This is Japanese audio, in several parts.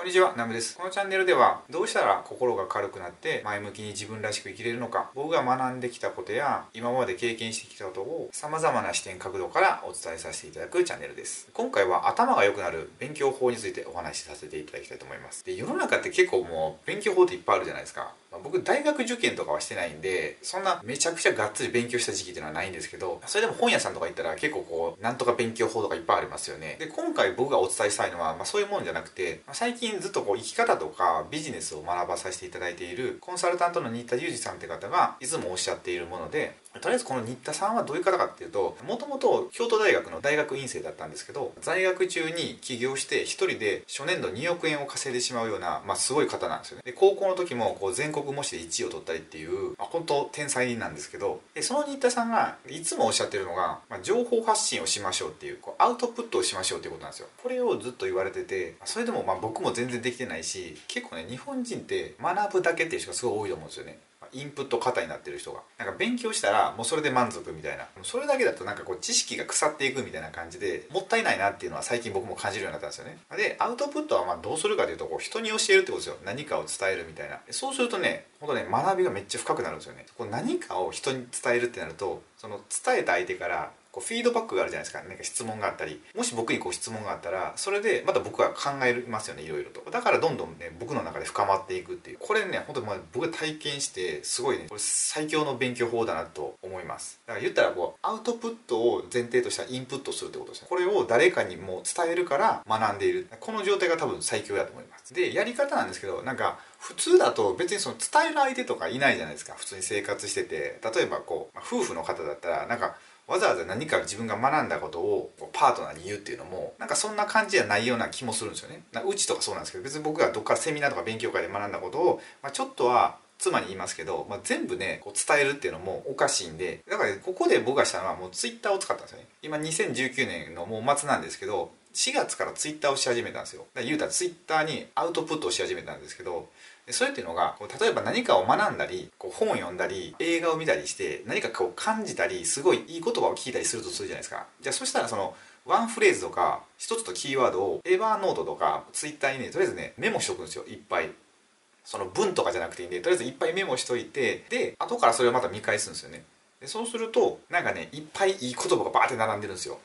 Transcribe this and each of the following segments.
こんにちは、ナムです。このチャンネルでは、どうしたら心が軽くなって前向きに自分らしく生きれるのか、僕が学んできたことや、今まで経験してきたことを様々な視点角度からお伝えさせていただくチャンネルです。今回は頭が良くなる勉強法についてお話しさせていただきたいと思います。で、世の中って結構もう勉強法っていっぱいあるじゃないですか。ま、僕大学受験とかはしてないんでそんなめちゃくちゃがっつり勉強した時期っていうのはないんですけどそれでも本屋さんとか行ったら結構こうなんとか勉強法とかいっぱいありますよねで今回僕がお伝えしたいのは、まあ、そういうもんじゃなくて、まあ、最近ずっとこう生き方とかビジネスを学ばさせていただいているコンサルタントの新田裕二さんって方がいつもおっしゃっているものでとりあえずこの新田さんはどういう方かっていうともともと京都大学の大学院生だったんですけど在学中に起業して一人で初年度2億円を稼いでしまうような、まあ、すごい方なんですよね。で高校の時もこう全国模試で1位を取ったりっていう、まあ、本当天才なんですけどでその新田さんがいつもおっしゃってるのが、まあ、情報発信をしましょうっていうこうアウトプットをしましょうっていうことなんですよ。これをずっと言われててそれでもまあ僕も全然できてないし結構ね日本人って学ぶだけっていう人がすごい多いと思うんですよね。インプット型になってる人が。なんか勉強したらもうそれで満足みたいな。それだけだとなんかこう知識が腐っていくみたいな感じでもったいないなっていうのは最近僕も感じるようになったんですよね。でアウトプットはまあどうするかというとこう人に教えるってことですよ。何かを伝えるみたいな。そうするとね本当ね学びがめっちゃ深くなるんですよね。こう何かを人に伝えるってなるとその伝えた相手からこうフィードバックがあるじゃないですか。何か質問があったり。もし僕にこう質問があったらそれでまた僕は考えますよねいろいろと。だからどんどんね僕の中で深まっていくっていう。これね本当まあ僕が体験してすごいねこれ最強の勉強法だなと思います。だから言ったらこうアウトプットを前提としたインプットするってことですね。これを誰かにも伝えるから学んでいる。この状態が多分最強だと思います。でやり方なんですけどなんか普通だと別にその伝える相手とかいないじゃないですか。普通に生活してて。例えばこう、ま、夫婦の方だったらなんかわざわざ何か自分が学んだことをパートナーに言うっていうのもなんかそんな感じじゃないような気もするんですよね。うちとかそうなんですけど別に僕がどっかセミナーとか勉強会で学んだことを、まあ、ちょっとは妻に言いますけど、まあ、全部ねこう伝えるっていうのもおかしいんでだから、ここで僕がしたのはもうツイッターを使ったんですよね。今2019年のもう末なんですけど4月からツイッターをし始めたんですよ。だから言うたらツイッターにアウトプットをし始めたんですけどでそれっていうのがこう例えば何かを学んだりこう本を読んだり映画を見たりして何かこう感じたりすごいいい言葉を聞いたりするとするじゃないですか。じゃあそしたらそのワンフレーズとか一つとキーワードをエヴァーノートとかツイッターにねとりあえずねメモしとくんですよいっぱい。その文とかじゃなくていいんでとりあえずいっぱいメモしといてで後からそれをまた見返すんですよね。でそうするとなんかねいっぱいいい言葉がバーって並んでるんですよ。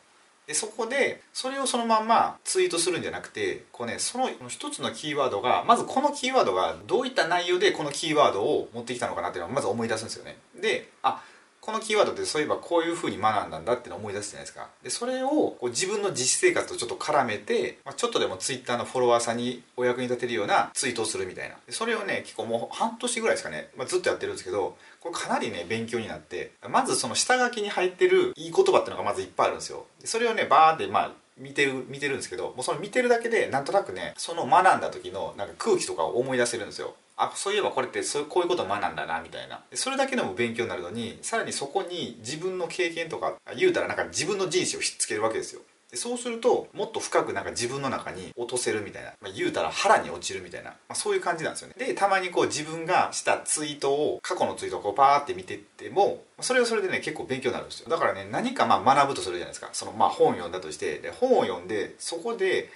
でそこでそれをそのまんまツイートするんじゃなくてこう、ね、その一つのキーワードがまずこのキーワードがどういった内容でこのキーワードを持ってきたのかなっていうのをまず思い出すんですよね。であこのキーワードってそういえばこういうふうに学んだんだっての思い出すじゃないですか。でそれをこう自分の実生活とちょっと絡めて、まあ、ちょっとでもツイッターのフォロワーさんにお役に立てるようなツイートをするみたいな。でそれをね結構もう半年ぐらいですかね、まあ、ずっとやってるんですけどこれかなりね勉強になってまずその下書きに入ってるいい言葉っていうのがまずいっぱいあるんですよ。でそれをねバーってまあ見てる見てるんですけどもうその見てるだけでなんとなくねその学んだ時のなんか空気とかを思い出せるんですよ。あそういえばこれってそうこういうことを学んだなみたいな。それだけでも勉強になるのにさらにそこに自分の経験とか言うたらなんか自分の人生をひっつけるわけですよ。でそうするともっと深くなんか自分の中に落とせるみたいな、まあ、言うたら腹に落ちるみたいな、まあ、そういう感じなんですよね。でたまにこう自分がしたツイートを過去のツイートをこうパーって見てってもそれはそれでね結構勉強になるんですよ。だからね何かまあ学ぶとするじゃないですか。そのまあ本を読んだとしてで本を読んでそこで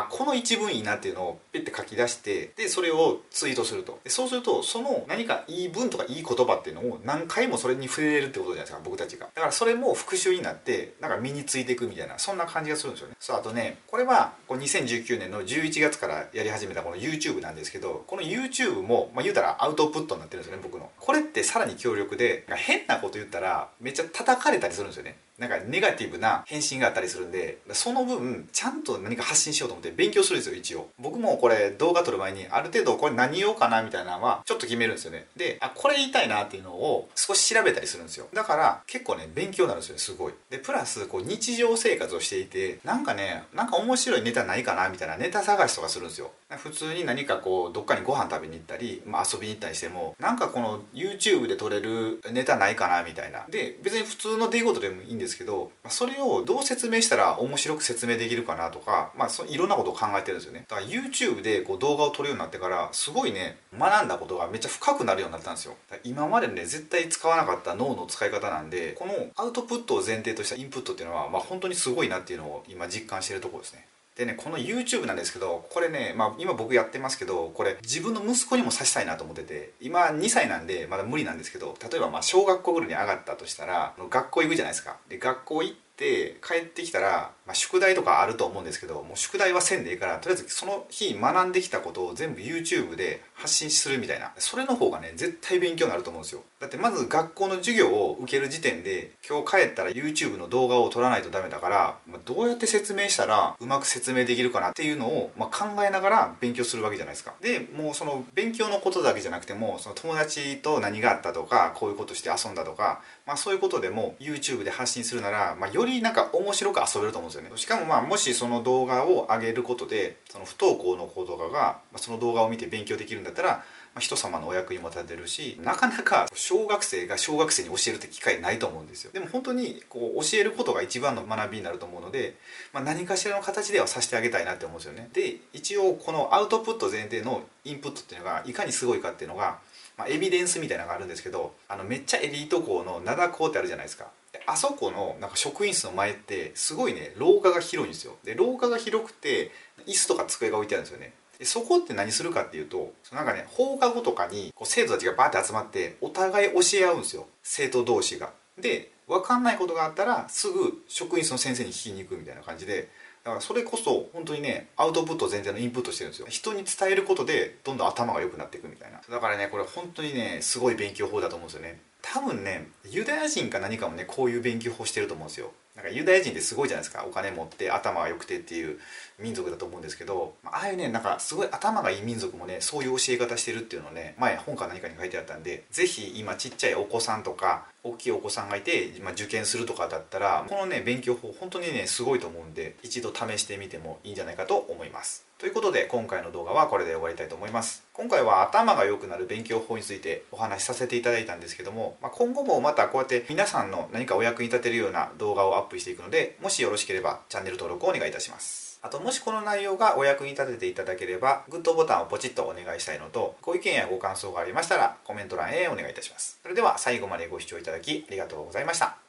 あこの一文いいなっていうのをペッて書き出してでそれをツイートすると。でそうするとその何かいい文とかいい言葉っていうのを何回もそれに触れれるってことじゃないですか僕たちが。だからそれも復習になってなんか身についていくみたいなそんな感じがするんですよね。そうあとねこれはこう2019年の11月からやり始めたこの YouTube なんですけどこの YouTube も、まあ、言うたらアウトプットになってるんですよね僕の。これってさらに強力で変なこと言ったらめっちゃ叩かれたりするんですよね。なんかネガティブな返信があったりするんでその分ちゃんと何か発信しようと思って勉強するんですよ一応。僕もこれ動画撮る前にある程度これ何言おうかなみたいなのはちょっと決めるんですよね。であこれ言いたいなっていうのを少し調べたりするんですよ。だから結構ね勉強になるんですよねすごい。でプラスこう日常生活をしていてなんかねなんか面白いネタないかなみたいなネタ探しとかするんですよ。普通に何かこうどっかにご飯食べに行ったり、まあ、遊びに行ったりしてもなんかこの YouTube で撮れるネタないかなみたいな。で別に普通の出来事でもいいんですですけどそそれをどう説明したら面白く説明できるかなとか、まあ、そいろんなことを考えてるんですよね。だから YouTube でこう動画を撮るようになってからすごいね学んだことがめっちゃ深くなるようになったんですよ。今までね絶対使わなかった脳の使い方なんでこのアウトプットを前提としたインプットっていうのは、まあ、本当にすごいなっていうのを今実感してるところですね。でねこの YouTube なんですけどこれね、まあ、今僕やってますけどこれ自分の息子にもさしたいなと思ってて今2歳なんでまだ無理なんですけど例えばまあ小学校ぐらいに上がったとしたら学校行くじゃないですか。で学校行っ帰ってきたら、まあ、宿題とかあると思うんですけどもう宿題はせんでいいからとりあえずその日学んできたことを全部 YouTube で発信するみたいな。それの方がね絶対勉強になると思うんですよ。だってまず学校の授業を受ける時点で今日帰ったら YouTube の動画を撮らないとダメだから、まあ、どうやって説明したらうまく説明できるかなっていうのを、まあ、考えながら勉強するわけじゃないですか。でもうその勉強のことだけじゃなくてもその友達と何があったとかこういうことして遊んだとか、まあ、そういうことでも YouTube で発信するなら、まあ、よりなんか面白く遊べると思うんですよね。しかもまあもしその動画を上げることでその不登校の子とかがその動画を見て勉強できるんだったらま人様のお役にも立てるしなかなか小学生が小学生に教えるって機会ないと思うんですよ。でも本当にこう教えることが一番の学びになると思うので、まあ、何かしらの形ではさせてあげたいなって思うんですよね。で一応このアウトプット前提のインプットっていうのがいかにすごいかっていうのが、まあ、エビデンスみたいなのがあるんですけどあのめっちゃエリート校の灘校ってあるじゃないですか。あそこのなんか職員室の前ってすごいね廊下が広いんですよ。で廊下が広くて椅子とか机が置いてあるんですよね。でそこって何するかっていうとなんかね放課後とかにこう生徒たちがバーって集まってお互い教え合うんですよ。生徒同士が。で分かんないことがあったらすぐ職員室の先生に聞きに行くみたいな感じで。だからそれこそ本当にねアウトプット全体のインプットしてるんですよ。人に伝えることでどんどん頭が良くなっていくみたいな。だからねこれ本当にねすごい勉強法だと思うんですよね。多分ねユダヤ人か何かもねこういう勉強法してると思うんですよ。なんかユダヤ人ってすごいじゃないですか。お金持って頭が良くてっていう民族だと思うんですけどああいうねなんかすごい頭がいい民族もねそういう教え方してるっていうのをね前本か何かに書いてあったんで是非今ちっちゃいお子さんとか大きいお子さんがいて、ま、受験するとかだったらこのね勉強法本当にねすごいと思うんで一度試してみてもいいんじゃないかと思います。ということで今回の動画はこれで終わりたいと思います。今回は頭が良くなる勉強法についてお話しさせていただいたんですけども、まあ、今後もまたこうやって皆さんの何かお役に立てるような動画をアッップしていくのでもしよろしければチャンネル登録をお願いいたします。あともしこの内容がお役に立てていただければグッドボタンをポチッとお願いしたいのとご意見やご感想がありましたらコメント欄へお願いいたします。それでは最後までご視聴いただきありがとうございました。